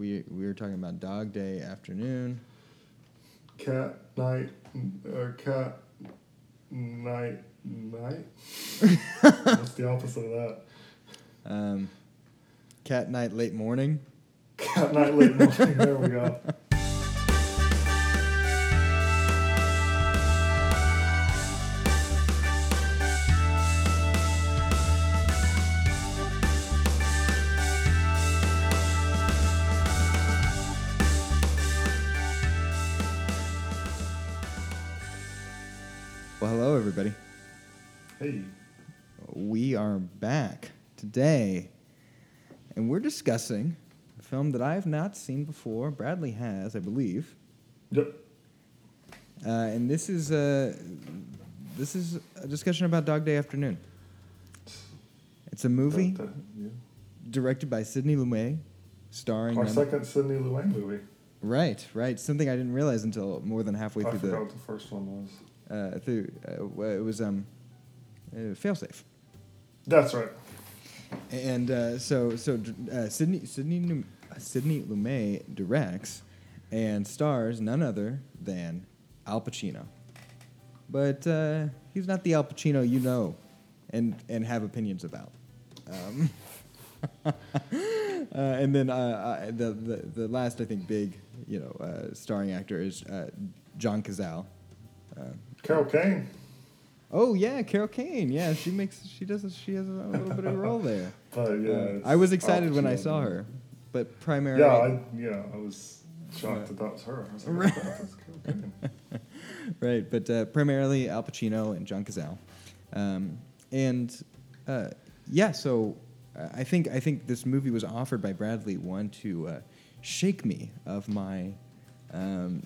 we we were talking about Dog Day Afternoon. Cat night or cat night night. What's the opposite of that? Um, Cat Night Late Morning. Cat night late morning. There we go. Today, and we're discussing a film that I have not seen before. Bradley has, I believe, Yep. uh, and this is uh, this is a discussion about Dog Day Afternoon. It's a movie That- that- yeah. directed by Sidney Lumet, starring Our second Sidney Lumet movie. right, right. Something I didn't realize until more than halfway I through forgot the what the first one was. uh, through uh, it was um, uh, Failsafe. That's right. And uh, so, so uh, Sidney Sidney Sidney Lumet directs and stars none other than Al Pacino. But uh, he's not the Al Pacino you know, and and have opinions about. Um, uh, and then uh, uh, the, the the last I think big you know uh, starring actor is uh, John Cazale. Uh, Carol Kane. Oh yeah, Carol Kane. Yeah, she makes she does she has a little bit of a role there. But yeah. Uh, I was excited when I saw her, but primarily, Yeah, I, yeah, I was shocked that that was her. I was like, Right. "Oh, that's Carol Kane." right, but uh, primarily Al Pacino and John Cazale, um, and uh, yeah. So I think I think this movie was offered by Bradley one to uh, shake me of my um,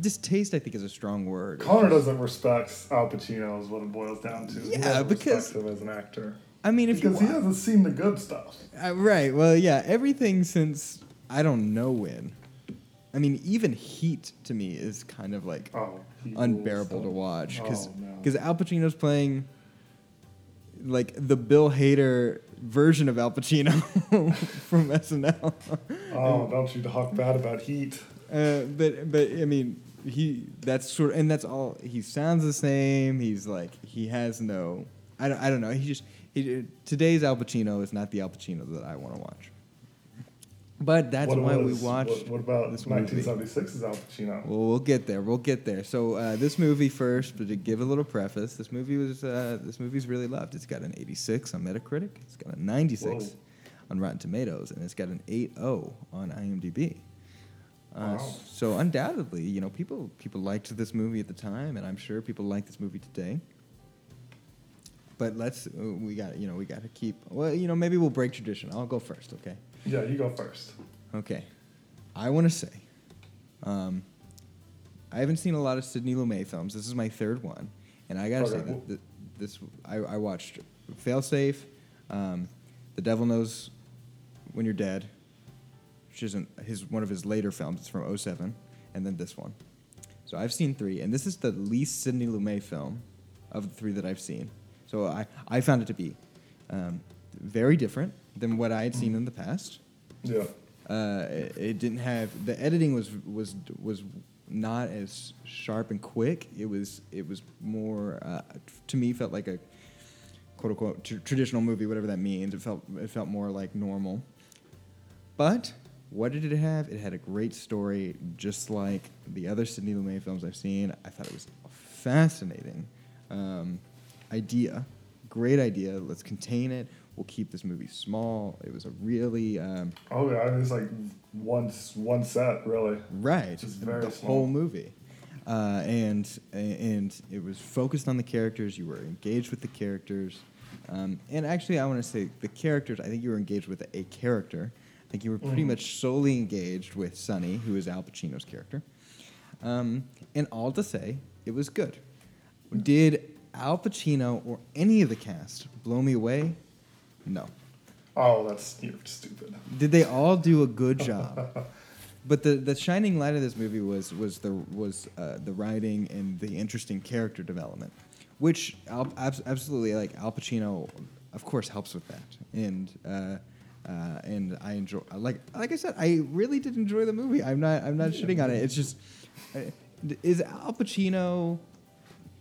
distaste. I think is a strong word. Connor doesn't respect Al Pacino, is what it boils down to. Yeah, because- him as an actor. I mean, if Because you he hasn't seen the good stuff. Uh, right. Well, yeah. Everything since I don't know when. I mean, even Heat to me is kind of like Oh, unbearable to watch because Oh, no. Al Pacino's playing like the Bill Hader version of Al Pacino from SNL. Oh, don't you talk bad about Heat. Uh, but but I mean he that's sort of, and that's all he sounds the same. He's like he has no I don't I don't know. He just he, today's Al Pacino is not the Al Pacino that I want to watch. But that's What why was- we watched. What, what about this movie. 1976's Al Pacino? Well, we'll get there. We'll get there. So uh, this movie first, but to give a little preface, this movie was uh, this movie's really loved. It's got an 86 on Metacritic. It's got a 96 Whoa. on Rotten Tomatoes, and it's got an 8.0 on IMDb. Uh, Wow. So undoubtedly, you know, people people liked this movie at the time, and I'm sure people like this movie today. But let's uh, we got you know we got to keep well you know maybe we'll break tradition. I'll go first, okay? Yeah, you go first. Okay. I want to say, um, I haven't seen a lot of Sidney Lumet films. This is my third one, and I gotta say that, that this I, I watched Failsafe, um, The Devil Knows When You're Dead, which isn't his one of his later films. It's from 07, and then this one. So I've seen three, and this is the least Sidney Lumet film of the three that I've seen. So I, I found it to be um, very different than what I had seen in the past. Yeah. Uh, it, it didn't have the editing was was was not as sharp and quick. It was it was more uh, to me felt like a quote unquote tr- traditional movie, whatever that means. It felt it felt more like normal. But what did it have? It had a great story, just like the other Sidney Lumet films I've seen. I thought it was a fascinating um, idea, great idea. Let's contain it. We'll keep this movie small. It was a really um, Oh yeah, it was like one one set really. right Just very the small. whole movie, uh, and and it was focused on the characters. You were engaged with the characters, um, and actually, I want to say the characters. I think you were engaged with a character. Think you were pretty Mhm. much solely engaged with Sonny, who is Al Pacino's character. Um, and all to say, it was good. Did Al Pacino or any of the cast blow me away? No. Oh, that's you're stupid. Did they all do a good job? But the, the shining light of this movie was was the was uh, the writing and the interesting character development, which Al, abs- absolutely like Al Pacino, of course, helps with that. And uh, uh, and I enjoy. Like like I said, I really did enjoy the movie. I'm not I'm not shitting on it. It's just uh, is Al Pacino.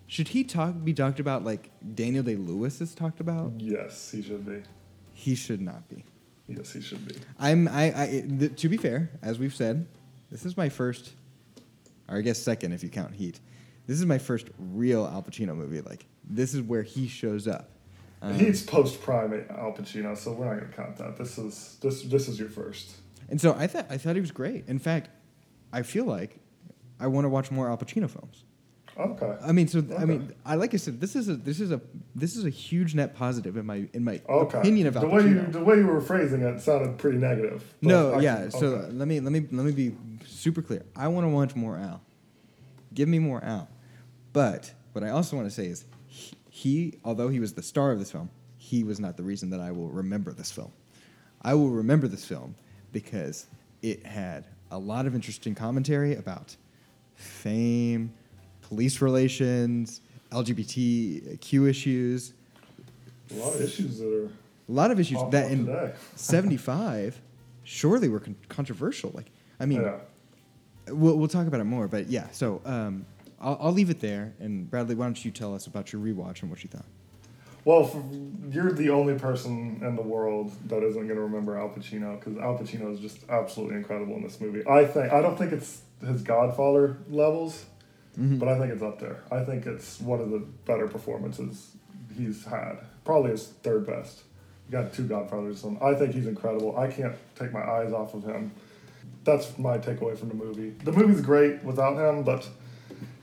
Should he talk be talked about like Daniel Day Lewis is talked about? Yes, he should be. He should not be. Yes, he should be. I'm I, I th- to be fair, as we've said, this is my first, or I guess second if you count Heat. This is my first real Al Pacino movie. Like this is where he shows up. Um, He's post prime Al Pacino, so we're not going to count that. This is this this is your first. and so I thought I thought he was great. In fact, I feel like I want to watch more Al Pacino films. Okay. I mean, so I mean, I like I said, this is a this is a this is a huge net positive in my in my Okay. opinion of Al the way you the way you were phrasing it sounded pretty negative. No, I- yeah. So okay. let me let me let me be super clear. I want to watch more Al. Give me more Al. But what I also want to say is, he, although he was the star of this film, he was not the reason that I will remember this film. I will remember this film because it had a lot of interesting commentary about fame, police relations, LGBTQ issues, a lot of issues that are a lot of issues that in today. 75 surely were con- controversial like i mean yeah. we'll, we'll talk about it more but yeah so um, I'll, I'll leave it there and bradley why don't you tell us about your rewatch and what you thought Well, f you're the only person in the world that isn't going to remember Al Pacino because Al Pacino is just absolutely incredible in this movie. I think I don't think it's his Godfather levels, Mm-hmm. but I think it's up there. I think it's one of the better performances he's had. Probably his third best. You got two Godfathers. I think he's incredible. I can't take my eyes off of him. That's my takeaway from the movie. The movie's great without him, but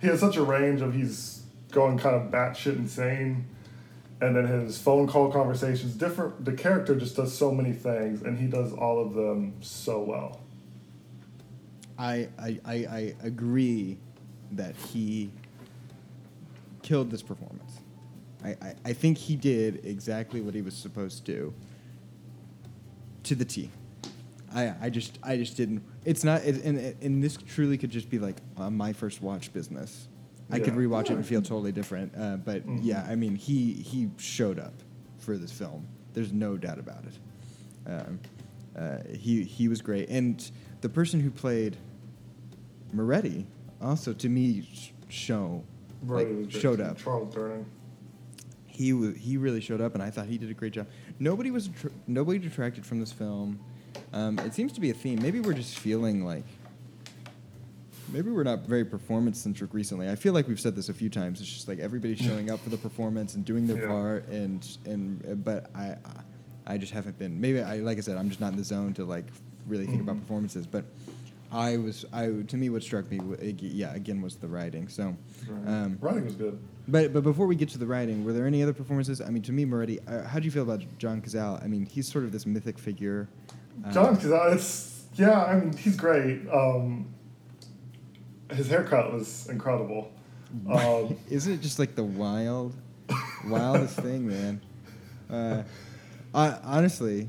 he has such a range of he's going kind of batshit insane. And then his phone call conversations different the character just does so many things and he does all of them so well. I, I, I, I agree that he killed this performance. I, I, I think he did exactly what he was supposed to do to the T. I, I just I just didn't. It's not. It, and and this truly could just be like uh, my first watch business. I could Yeah. rewatch it and feel totally different. Uh, but Mhm. yeah, I mean, he he showed up for this film. There's no doubt about it. Um, uh, he he was great, and the person who played Moretti also to me sh- show like, Right, it was great showed up charles durning he wa he really showed up, and I thought he did a great job. Nobody was attr- nobody detracted from this film. Um, it seems to be a theme. Maybe we're just feeling like maybe we're not very performance centric recently. I feel like we've said this a few times. It's just like everybody's showing up for the performance and doing their Yeah. part, and and but I I just haven't been. Maybe I like I said, I'm just not in the zone to like really think about Mhm. performances, but. I was, I to me, what struck me, yeah, again, was the writing. So, um, writing was good but but before we get to the writing, were there any other performances? I mean, to me, Moretti, uh, how do you feel about John Cazale? I mean, he's sort of this mythic figure. John Cazale, it's yeah i mean he's great um, his haircut was incredible um, isn't it just like the wild, wildest thing, man? Uh, I, honestly,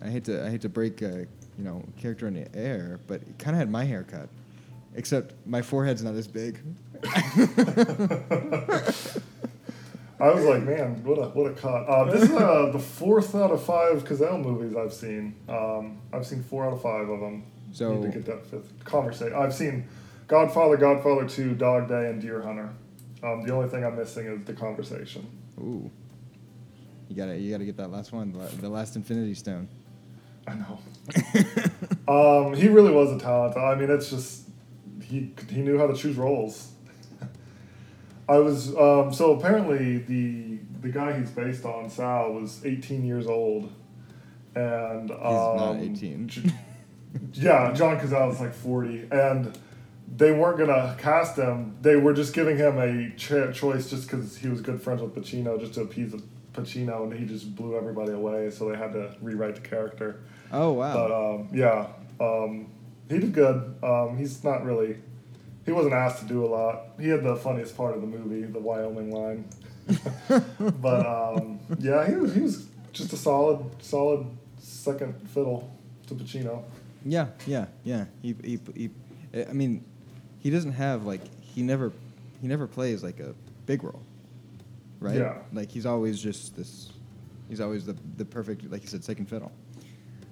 I hate to I hate to break a you know character in the air, but it kind of had my haircut, except my forehead's not as big. I was like, man, what a what a cut. Uh, this is uh, the fourth out of five Cazale movies I've seen. Um, I've seen four out of five of them. So- Need to get that fifth conversation. I've seen Godfather, Godfather Two, Dog Day, and Deer Hunter. Um, the only thing I'm missing is the conversation. Ooh, you gotta you gotta get that last one, the- the last Infinity Stone. I know. um, he really was a talent. I mean, it's just he he knew how to choose roles. I was um, so apparently the the guy he's based on, Sal, was 18 years old, and um, He's not 18. Yeah, John Cazale is like 40, and they weren't gonna cast him. They were just giving him a ch- choice just because he was good friends with Pacino, just to appease Pacino, and he just blew everybody away. So they had to rewrite the character. Oh wow. But um, yeah, um, he did good. Um, he's not really. He wasn't asked to do a lot. He had the funniest part of the movie, the Wyoming line. but um, yeah, he was he was just a solid solid second fiddle to Pacino. Yeah, yeah, yeah. He, he, he, I mean, he doesn't have like he never, he never plays like a big role, right? Yeah. Like he's always just this, he's always the the perfect, like you said, second fiddle.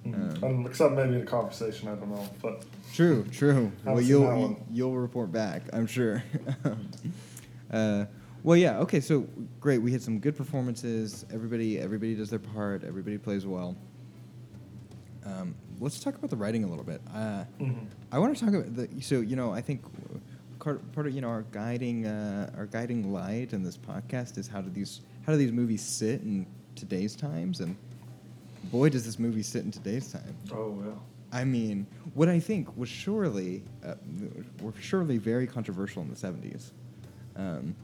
Mhm. Um, except maybe in a conversation, I don't know. But True, true. Well, you'll you'll report back, I'm sure. uh, well, yeah. Okay, so great. We had some good performances. Everybody, everybody does their part. Everybody plays well. Um, let's talk about the writing a little bit. Uh, Mhm. I want to talk about the. So you know, I think part part of you know our guiding uh, our guiding light in this podcast is how do these how do these movies sit in today's times and boy does this movie sit in today's time. oh well. I mean, what I think was surely uh, were surely very controversial in the '70s. Um,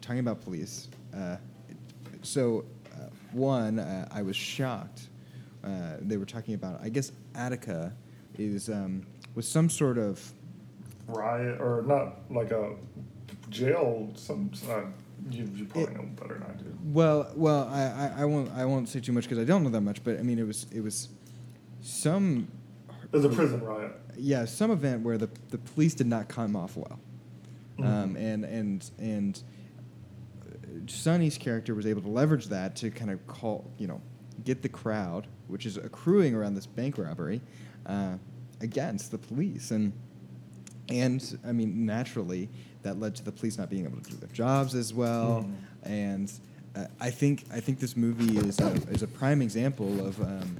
talking about police, uh, so uh, one, uh, I was shocked. Uh, they were talking about. I guess Attica is um, was some sort of riot or not like a jail. Some uh, you, you probably It- know better than I do. well, well, I, I, I won't I won't say too much because I don't know that much. But I mean, it was it was some It was a prison riot. yeah, some event where the, the police did not come off well, um, Mhm. and and and uh, Sonny's character was able to leverage that to kind of call you know get the crowd, which is accruing around this bank robbery, uh, against the police, and and I mean naturally that led to the police not being able to do their jobs as well, Mhm. and uh, I think I think this movie is a, is a prime example of. Um,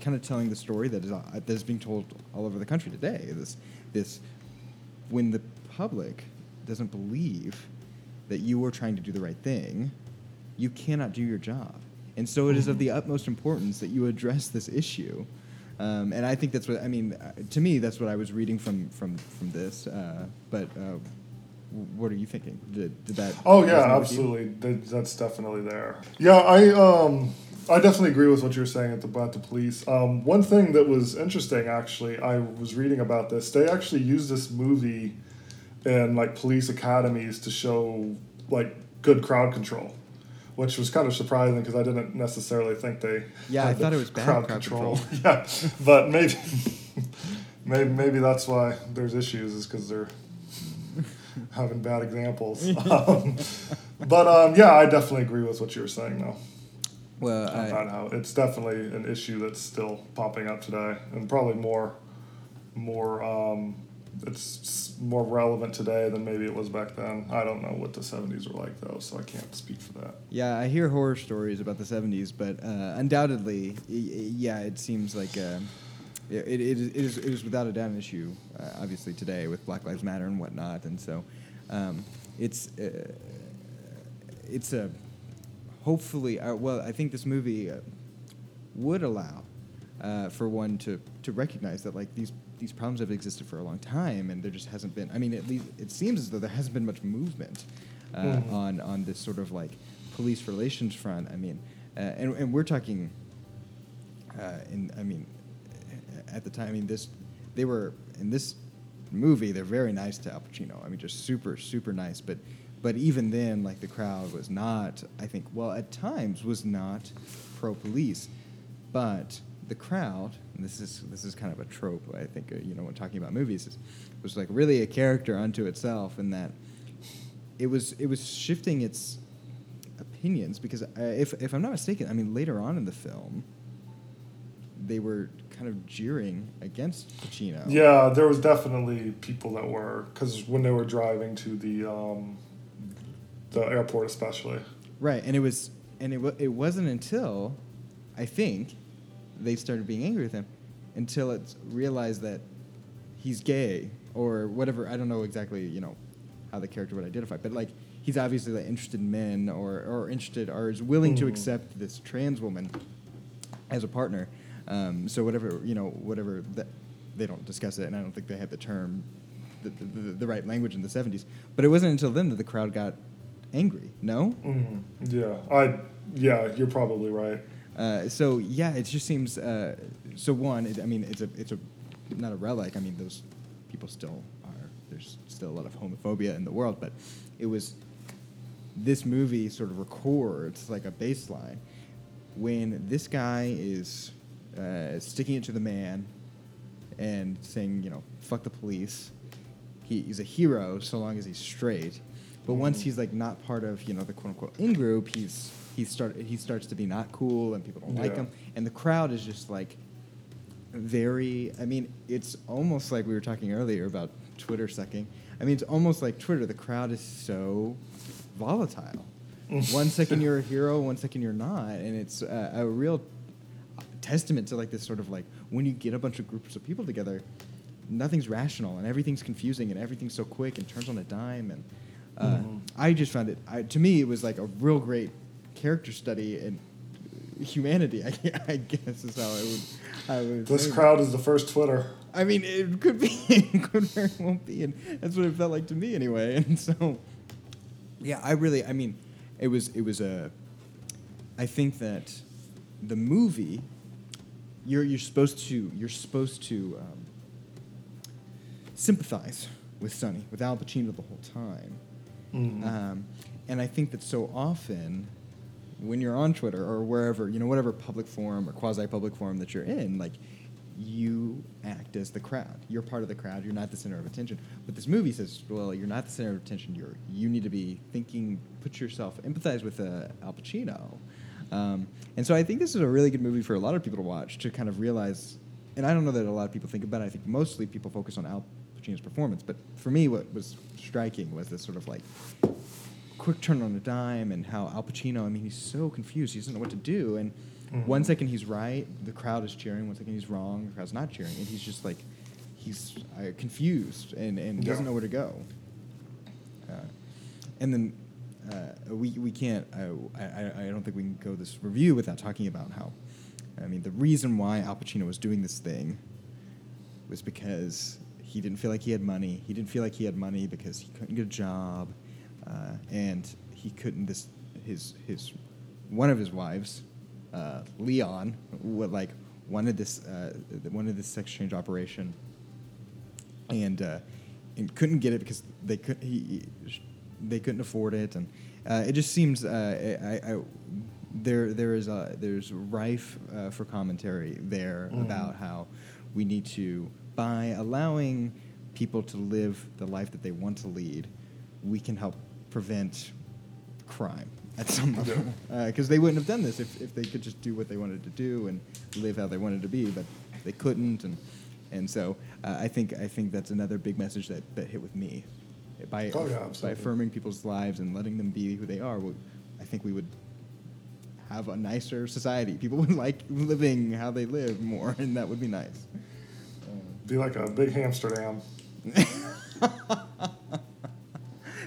kind of telling the story that is uh, that is being told all over the country today. This this when the public doesn't believe that you are trying to do the right thing, you cannot do your job. And so it is of the utmost importance that you address this issue. Um, and I think that's what I mean. uh, To me, that's what I was reading from from from this. Uh, but uh, what are you thinking? Did, did that? Oh yeah, absolutely. That, that's definitely there. Yeah, I um I definitely agree with what you were saying at the, about the police. Um, one thing that was interesting, actually, I was reading about this. They actually used this movie in like police academies to show like good crowd control, which was kind of surprising because I didn't necessarily think they. Yeah, I thought it was bad crowd control. yeah, but maybe maybe maybe that's why there's issues is because they're having bad examples. um, but um, yeah, I definitely agree with what you were saying though Well, I, about how it's definitely an issue that's still popping up today, and probably more, more. Um, it's more relevant today than maybe it was back then. I don't know what the '70s were like though, so I can't speak for that. Yeah, I hear horror stories about the 70s, but uh, undoubtedly, yeah, it seems like uh, it, it, is, it, is, it is without a doubt an issue, uh, obviously, today with Black Lives Matter and whatnot. And so um, it's, uh, it's a hopefully, uh, well, I think this movie uh, would allow for one to, to recognize that like these these problems have existed for a long time, and there just hasn't been. I mean, at least it seems as though there hasn't been much movement uh, Mhm. on on this sort of like police relations front. I mean, uh, and and we're talking. Uh, in I mean, at the time, I mean this, they were in this movie. They're very nice to Al Pacino. I mean, just super super nice. But but even then, like the crowd was not. I think well at times was not pro police, but the crowd. And this is this is kind of a trope. I think uh, you know when talking about movies is was like really a character unto itself in that it was it was shifting its opinions because uh, if if I'm not mistaken, I mean later on in the film, they were kind of jeering against Pacino. Yeah, there was definitely people that were because when they were driving to the um, the airport, especially. Right, and it was and it wa- it wasn't until I think they started being angry with him until it's realized that he's gay or whatever. I don't know exactly, you know, how the character would identify, but like he's obviously like interested in men or or interested or is willing to Mhm. accept this trans woman as a partner. Um, so whatever you know, whatever that they don't discuss it, and I don't think they had the term, the, the, the, the right language in the '70s. But it wasn't until then that the crowd got angry. No. hmm Yeah, I yeah, you're probably right. Uh, so yeah, it just seems. Uh, so one, it, I mean, it's a it's a not a relic. I mean, those people still are. There's still a lot of homophobia in the world, but it was this movie sort of records like a baseline when this guy is uh, sticking it to the man and saying, you know, fuck the police. He, he's a hero so long as he's straight. But once Mhm. he's like not part of you know the quote unquote in group, he's he start he starts to be not cool and people don't like Yeah. him. And the crowd is just like very. I mean, it's almost like we were talking earlier about Twitter sucking. I mean, it's almost like Twitter. The crowd is so volatile. one second you're a hero, one second you're not, and it's uh, a real testament to like this sort of like when you get a bunch of groups of people together, nothing's rational and everything's confusing and everything's so quick and turns on a dime and uh, Mhm. I just found it. I, to me, it was like a real great character study and humanity. I, I guess is how I would. I would. This crowd is the first Twitter. I mean, it could be, it could very well be, and that's what it felt like to me anyway. And so, yeah, I really, I mean, it was, it was a. I think that the movie, you're you're supposed to you're supposed to um, sympathize with Sonny, with Al Pacino the whole time. Mhm. Um, and I think that so often, when you're on Twitter or wherever, you know, whatever public forum or quasi public forum that you're in, like, you act as the crowd. You're part of the crowd. You're not the center of attention. But this movie says, well, you're not the center of attention. You're you need to be thinking, put yourself, empathize with uh, Al Pacino. Um, and so I think this is a really good movie for a lot of people to watch to kind of realize. And I don't know that a lot of people think about it. I think mostly people focus on Al Pacino's performance. But for me, what was striking was this sort of like quick turn on a dime and how Al Pacino, I mean, he's so confused. He doesn't know what to do. And Mhm. one second he's right, the crowd is cheering. One second he's wrong, the crowd's not cheering. And he's just like, he's uh, confused and, and Yeah. doesn't know where to go. Uh, and then uh, we, we can't, uh, I, I, I don't think we can go this review without talking about how, I mean, the reason why Al Pacino was doing this thing was because he didn't feel like he had money. He didn't feel like he had money because he couldn't get a job, uh, and he couldn't. This his his one of his wives, uh, Leon, would like wanted this uh, wanted this sex change operation, and uh, and couldn't get it because they could he, he- they couldn't afford it, and uh, it just seems uh, I, I, there there is a, there's rife uh, for commentary there Mhm. about how we need to by allowing people to live the life that they want to lead, we can help prevent crime at some level. Because they wouldn't have done this if, if they could just do what they wanted to do and live how they wanted to be, but they couldn't. And, and so uh, I, think, I think that's another big message that, that hit with me. By, Oh, yeah, by affirming people's lives and letting them be who they are, we- I think we would have a nicer society. People would like living how they live more, and that would be nice. Be like a big Amsterdam.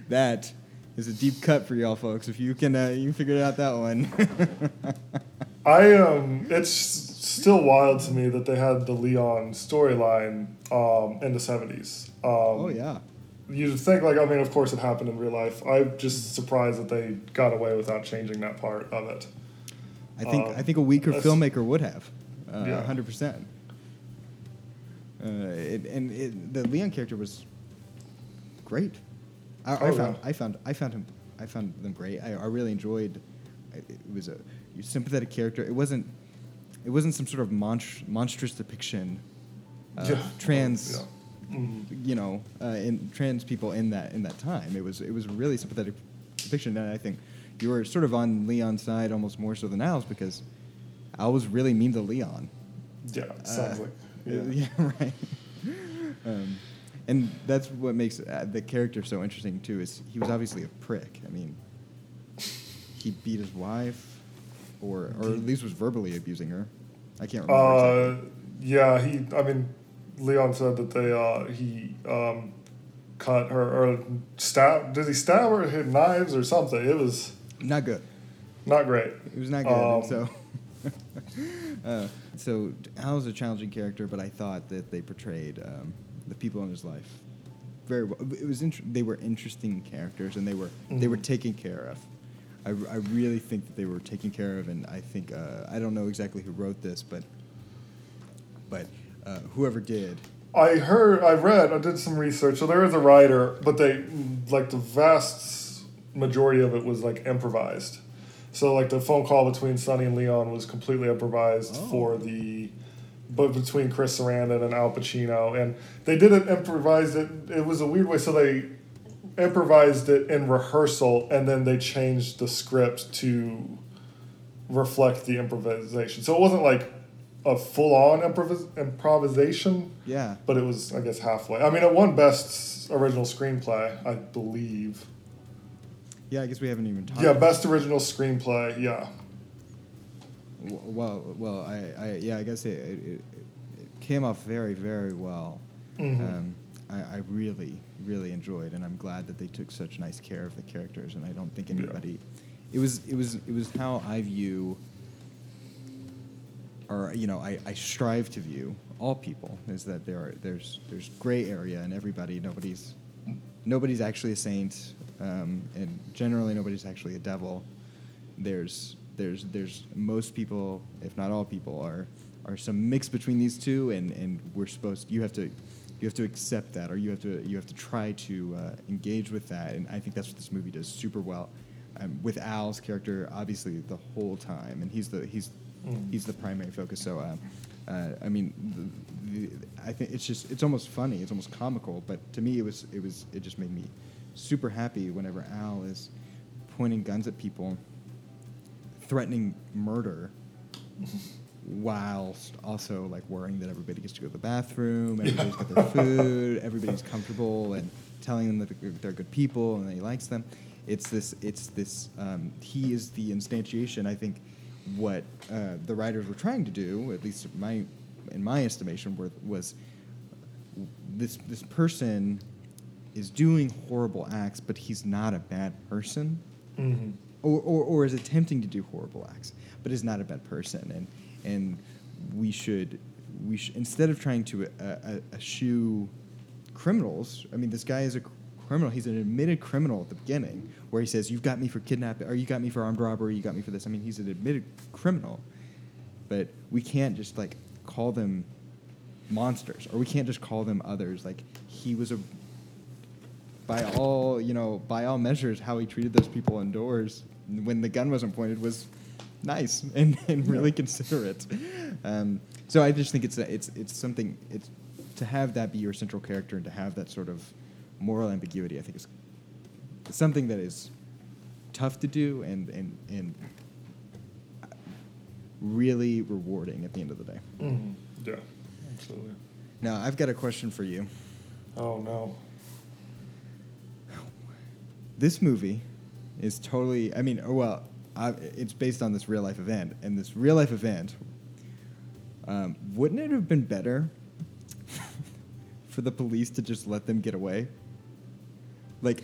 that is a deep cut for y'all folks. If you can, uh, you figured out that one. I um, it's still wild to me that they had the Leon storyline um in the seventies. Um, oh yeah, You'd think like I mean, of course, it happened in real life. I'm just surprised that they got away without changing that part of it. I think Um, I think a weaker filmmaker would have, uh, Yeah. hundred percent. Uh, it, and it, the Leon character was great. I, I Oh, found yeah. I found I found him I found them great. I, I really enjoyed. It was a sympathetic character. It wasn't it wasn't some sort of monst- monstrous depiction of Yeah. trans. Yeah. Mhm. you know, uh, in trans people in that in that time. It was it was really sympathetic depiction, and I think you were sort of on Leon's side almost more so than Al's because Al was really mean to Leon. Yeah, sounds Uh, like. uh, Yeah. right. um, and that's what makes uh, the character so interesting too. Is he was obviously a prick. I mean, he beat his wife, or or at least was verbally abusing her. I can't remember. Uh, exactly. yeah, he. I mean, Leon said that they. Uh, he um, cut her or stab. Did he stab her? Hit knives or something. It was Not good. not great. It was not good. Um, so, uh, so Al's a challenging character, but I thought that they portrayed um, the people in his life very well. It was int- they were interesting characters, and they were they were Mhm. taken care of. I, I really think that they were taken care of, and I think uh, I don't know exactly who wrote this, but but uh, whoever did, I heard, I read, I did some research. So there is a writer, but they like the vast majority of it was like improvised. So like the phone call between Sonny and Leon was completely improvised Oh. for the, but between Chris Sarandon and Al Pacino, and they did it improvised it. It was a weird way. So they improvised it in rehearsal, and then they changed the script to reflect the improvisation. So it wasn't like a full on improvis- improvisation, Yeah. but it was I guess halfway. I mean, it won best original screenplay, I believe. Yeah, I guess we haven't even talked. Yeah, best original screenplay. Yeah. Well, well, I, I yeah, I guess it, it, it came off very, very well. Mhm. Um, I, I really, really enjoyed, and I'm glad that they took such nice care of the characters. And I don't think Yeah. anybody. It was, it was, it was how I view, or you know, I, I strive to view all people is that there are there's there's gray area in everybody. Nobody's nobody's actually a saint, um, and generally nobody's actually a devil. There's there's there's most people, if not all people, are are some mix between these two, and, and we're supposed you have to you have to accept that, or you have to you have to try to uh, engage with that, and I think that's what this movie does super well. Um, with Al's character, obviously the whole time, and he's the he's Mm. he's the primary focus. So, uh, uh, I mean, the, the, I think it's just it's almost funny, it's almost comical, but to me, it was it was it just made me super happy whenever Al is pointing guns at people, threatening murder, whilst also like worrying that everybody gets to go to the bathroom, everybody's got their food, everybody's comfortable, and telling them that they're- good people and that he likes them. It's this. It's this. Um, he is the instantiation. I think what uh, the writers were trying to do, at least my, in my estimation, were, was this this person is doing horrible acts, but he's not a bad person Mm-hmm. Or, or, or is attempting to do horrible acts, but is not a bad person, and and we should we sh- instead of trying to uh, uh, eschew criminals. I mean, this guy is a criminal. He's an admitted criminal at the beginning, where he says, "You've got me for kidnapping, or you got me for armed robbery, you got me for this." I mean, he's an admitted criminal, but we can't just like call them monsters, or we can't just call them others. Like he was a by all you know by all measures how he treated those people indoors when the gun wasn't pointed was nice and, and really considerate um, so i just think it's a, it's it's something it's to have that be your central character and to have that sort of moral ambiguity i think is something that is tough to do and and and really rewarding at the end of the day Mm-hmm. Yeah, absolutely. now i've got a question for you Oh no. This movie is totally i mean oh, well I, it's based on this real life event and this real life event um, wouldn't it have been better for the police to just let them get away like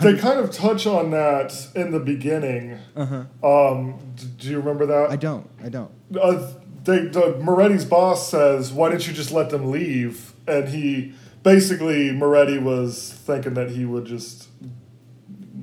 They kind of touch on that in the beginning. uh-huh Um, d- do you remember that? i don't i don't uh, they, the Moretti's boss says, "Why didn't you just let them leave?" And he basically Moretti was thinking that he would just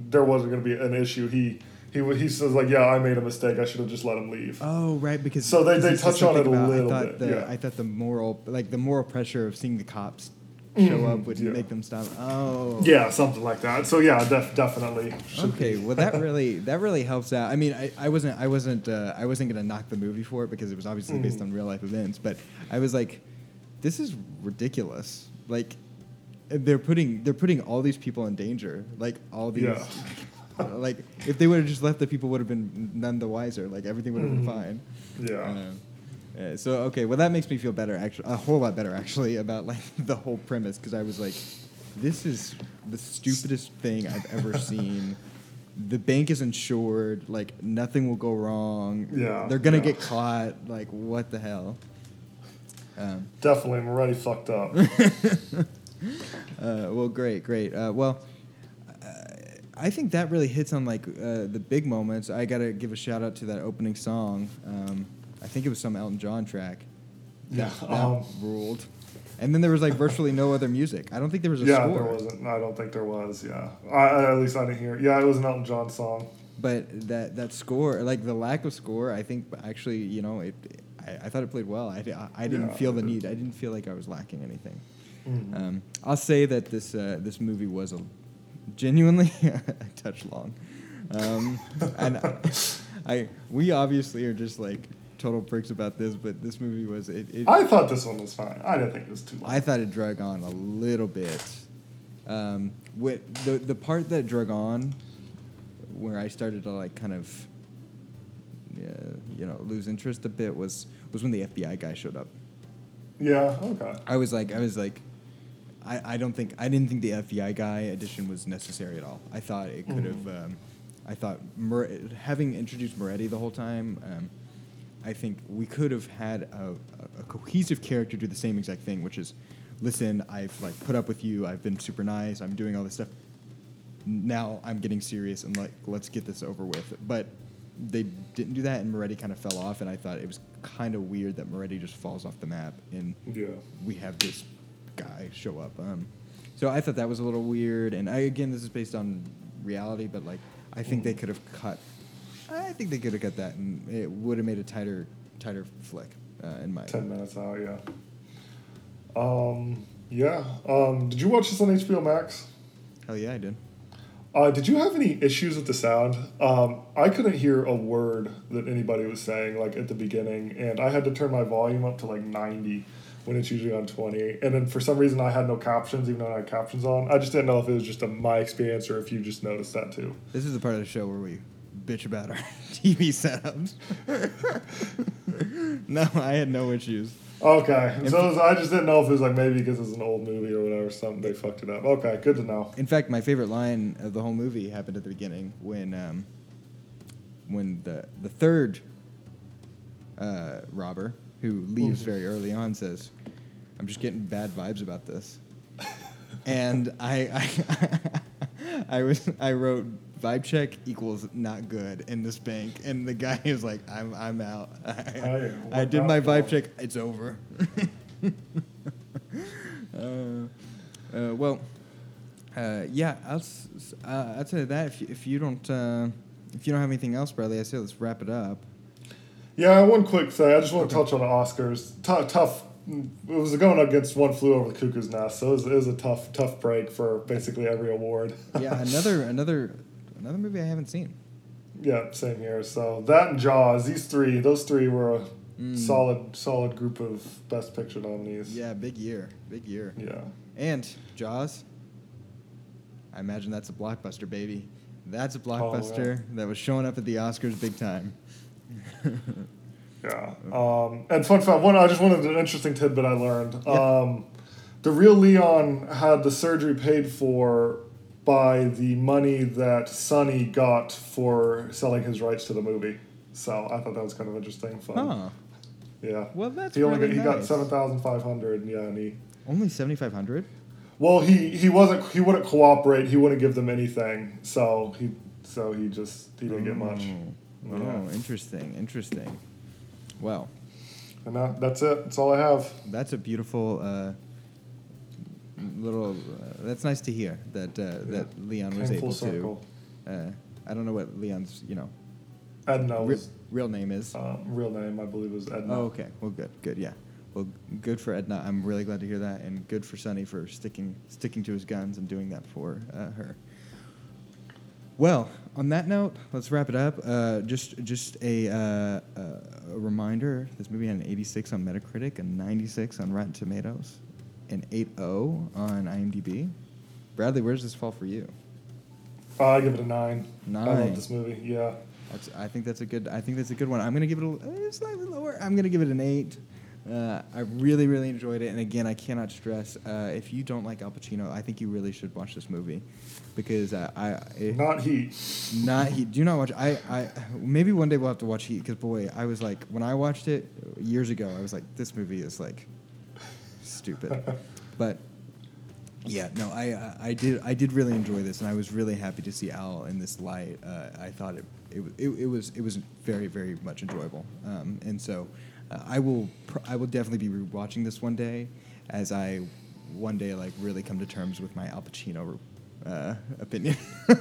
there wasn't going to be an issue. He he he says like, "Yeah, I made a mistake. I should have just let him leave." oh right because So they- they touch on it a about- little I thought bit, the, yeah. i thought the moral like the moral pressure of seeing the cops show Mhm, up would yeah. make them stop oh yeah, something like that. So yeah, def- definitely. Okay, well that really that really helps out. I mean, I, I wasn't I wasn't uh, I wasn't gonna knock the movie for it because it was obviously based Mhm. on real life events, but I was like, this is ridiculous. Like, they're putting they're putting all these people in danger. Like all these. Yeah. like if they would have just left, the people would have been none the wiser. Like everything would have been Mhm. fine. yeah. Uh, so okay, well that makes me feel better actually, a whole lot better actually about like the whole premise because I was like, this is the stupidest thing I've ever seen. The bank is insured, like nothing will go wrong. Yeah, they're gonna yeah. get caught. Like what the hell? Um, Definitely, already fucked up. Uh, well, great, great. Uh, well, uh, I think that really hits on like uh, the big moments. I gotta give a shout out to that opening song. Um, I think it was some Elton John track. Yeah, that, um, ruled. And then there was like virtually no other music. I don't think there was a yeah, score. there wasn't. I don't think there was. Yeah, I, I, at least I didn't hear. it. Yeah, it was an Elton John song. But that that score, like the lack of score, I think actually, you know, it. I, I thought it played well. I, I, I didn't Yeah, feel the need. I didn't feel like I was lacking anything. Mhm. Um, I'll say that this uh, this movie was a genuinely a touch long, um, and I we obviously are just like total pricks about this, but this movie was it. it I thought this one was fine. I didn't think it was too long. I thought it drug on a little bit. Um, with the the part that drug on, where I started to like kind of, you know lose interest a bit was was when the FBI guy showed up. Yeah. Okay. I was like, I was like, I, I don't think I didn't think the FBI guy addition was necessary at all. I thought it could have. Mhm. Um, I thought Mer- having introduced Moretti the whole time, um, I think we could have had a, a, a cohesive character do the same exact thing, which is, listen, I've like put up with you. I've been super nice. I'm doing all this stuff. Now I'm getting serious and like let's get this over with. But they didn't do that, and Moretti kind of fell off. And I thought it was kind of weird that Moretti just falls off the map and Yeah. we have this guy show up. Um, so I thought that was a little weird. And I, again, this is based on reality, but like I think they could have cut. I think they could have cut that, and it would have made a tighter, tighter flick. Uh, in my Ten minutes out. Yeah. Um. Yeah. Um. Did you watch this on HBO Max? hell yeah, I did. Uh, did you have any issues with the sound? Um, I couldn't hear a word that anybody was saying like at the beginning, and I had to turn my volume up to like ninety when it's usually on twenty. And then for some reason, I had no captions, even though I had captions on. I just didn't know if it was just a, my experience or if you just noticed that too. This is the part of the show where we bitch about our TV setups. no, I had no issues. Okay, so was- I just didn't know if it was like maybe because it's an old movie or whatever, something they fucked it up. Okay, good to know. In fact, my favorite line of the whole movie happened at the beginning when um, when the the third uh, robber who leaves Mhm. very early on says, "I'm just getting bad vibes about this," and I, I I was I wrote vibe check equals not good in this bank, and the guy is like, "I'm I'm out. I, Hey, I did my vibe check. It's over." uh, uh, well, uh, yeah, I'll, uh, I'll tell you that if you, if you don't uh, if you don't have anything else, Bradley, I say let's wrap it up. Yeah, one quick thing. I just want to touch on the Oscars. Tou- tough. It was going against One Flew Over the Cuckoo's Nest, so it was, it was a tough, tough break for basically every award. Yeah, another another another movie I haven't seen. yeah, same here. So that and Jaws, these three, those three were a Mm. solid, solid group of Best Picture nominees. Yeah, big year, big year. Yeah. And Jaws. I imagine that's a blockbuster, baby. That's a Oh, yeah. blockbuster that was showing up at the Oscars big time. Yeah. Um, and fun fact, one I just wanted an interesting tidbit I learned. Yeah. Um, the real Leon had the surgery paid for by the money that Sonny got for selling his rights to the movie. So I thought that was kind of interesting. Fun. Huh. Yeah. Well, that's he only really got, he got seven thousand five hundred. Yeah, and he. Only seventy five hundred. Well, he he wasn't he wouldn't cooperate. He wouldn't give them anything. So he so he just he didn't get much. Oh, Yeah. interesting, interesting. Well, And that, that's it. That's all I have. that's a beautiful uh, little. Uh, that's nice to hear that uh, that Leon was able circle. to. Uh, I don't know what Leon's you know Edna re- was real name is. um, real name. I believe was Edna. Oh, okay. Well, good, good, yeah. Well, good for Edna. I'm really glad to hear that, and good for Sonny for sticking sticking to his guns and doing that for uh, her. Well, on that note, let's wrap it up. Uh, just just a, uh, uh, a reminder: this movie had an 86 on Metacritic, a 96 on Rotten Tomatoes, an 8.0 on IMDb. Bradley, where does this fall for you? Uh, I give it a nine. Nine. I love this movie. Yeah. That's, I think that's a good. I think that's a good one. I'm gonna give it a uh, slightly lower. I'm gonna give it an eight. Uh, I really, really enjoyed it, and again, I cannot stress. Uh, if you don't like Al Pacino, I think you really should watch this movie because uh, I, it, Not Heat. not Heat. Do not watch. I, I maybe one day we'll have to watch Heat because boy, I was like when I watched it years ago, I was like, this movie is like stupid, but yeah, no, I, I I did I did really enjoy this, and I was really happy to see Al in this light. Uh, I thought it it, it it was it was very very much enjoyable, um, and so uh, I will pr- I will definitely be rewatching this one day, as I one day like really come to terms with my Al Pacino uh, opinion.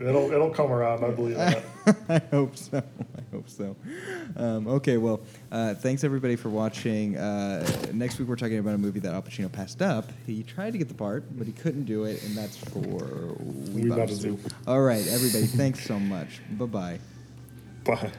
It'll it'll come around. I believe that. I hope so. I hope so. Um, okay, well, uh, thanks everybody for watching. Uh, next week we're talking about a movie that Al Pacino passed up. He tried to get the part, but he couldn't do it, and that's for We We Bought Bought a a Zoo. Zoo. All right, everybody, thanks so much. Bye bye. Bye.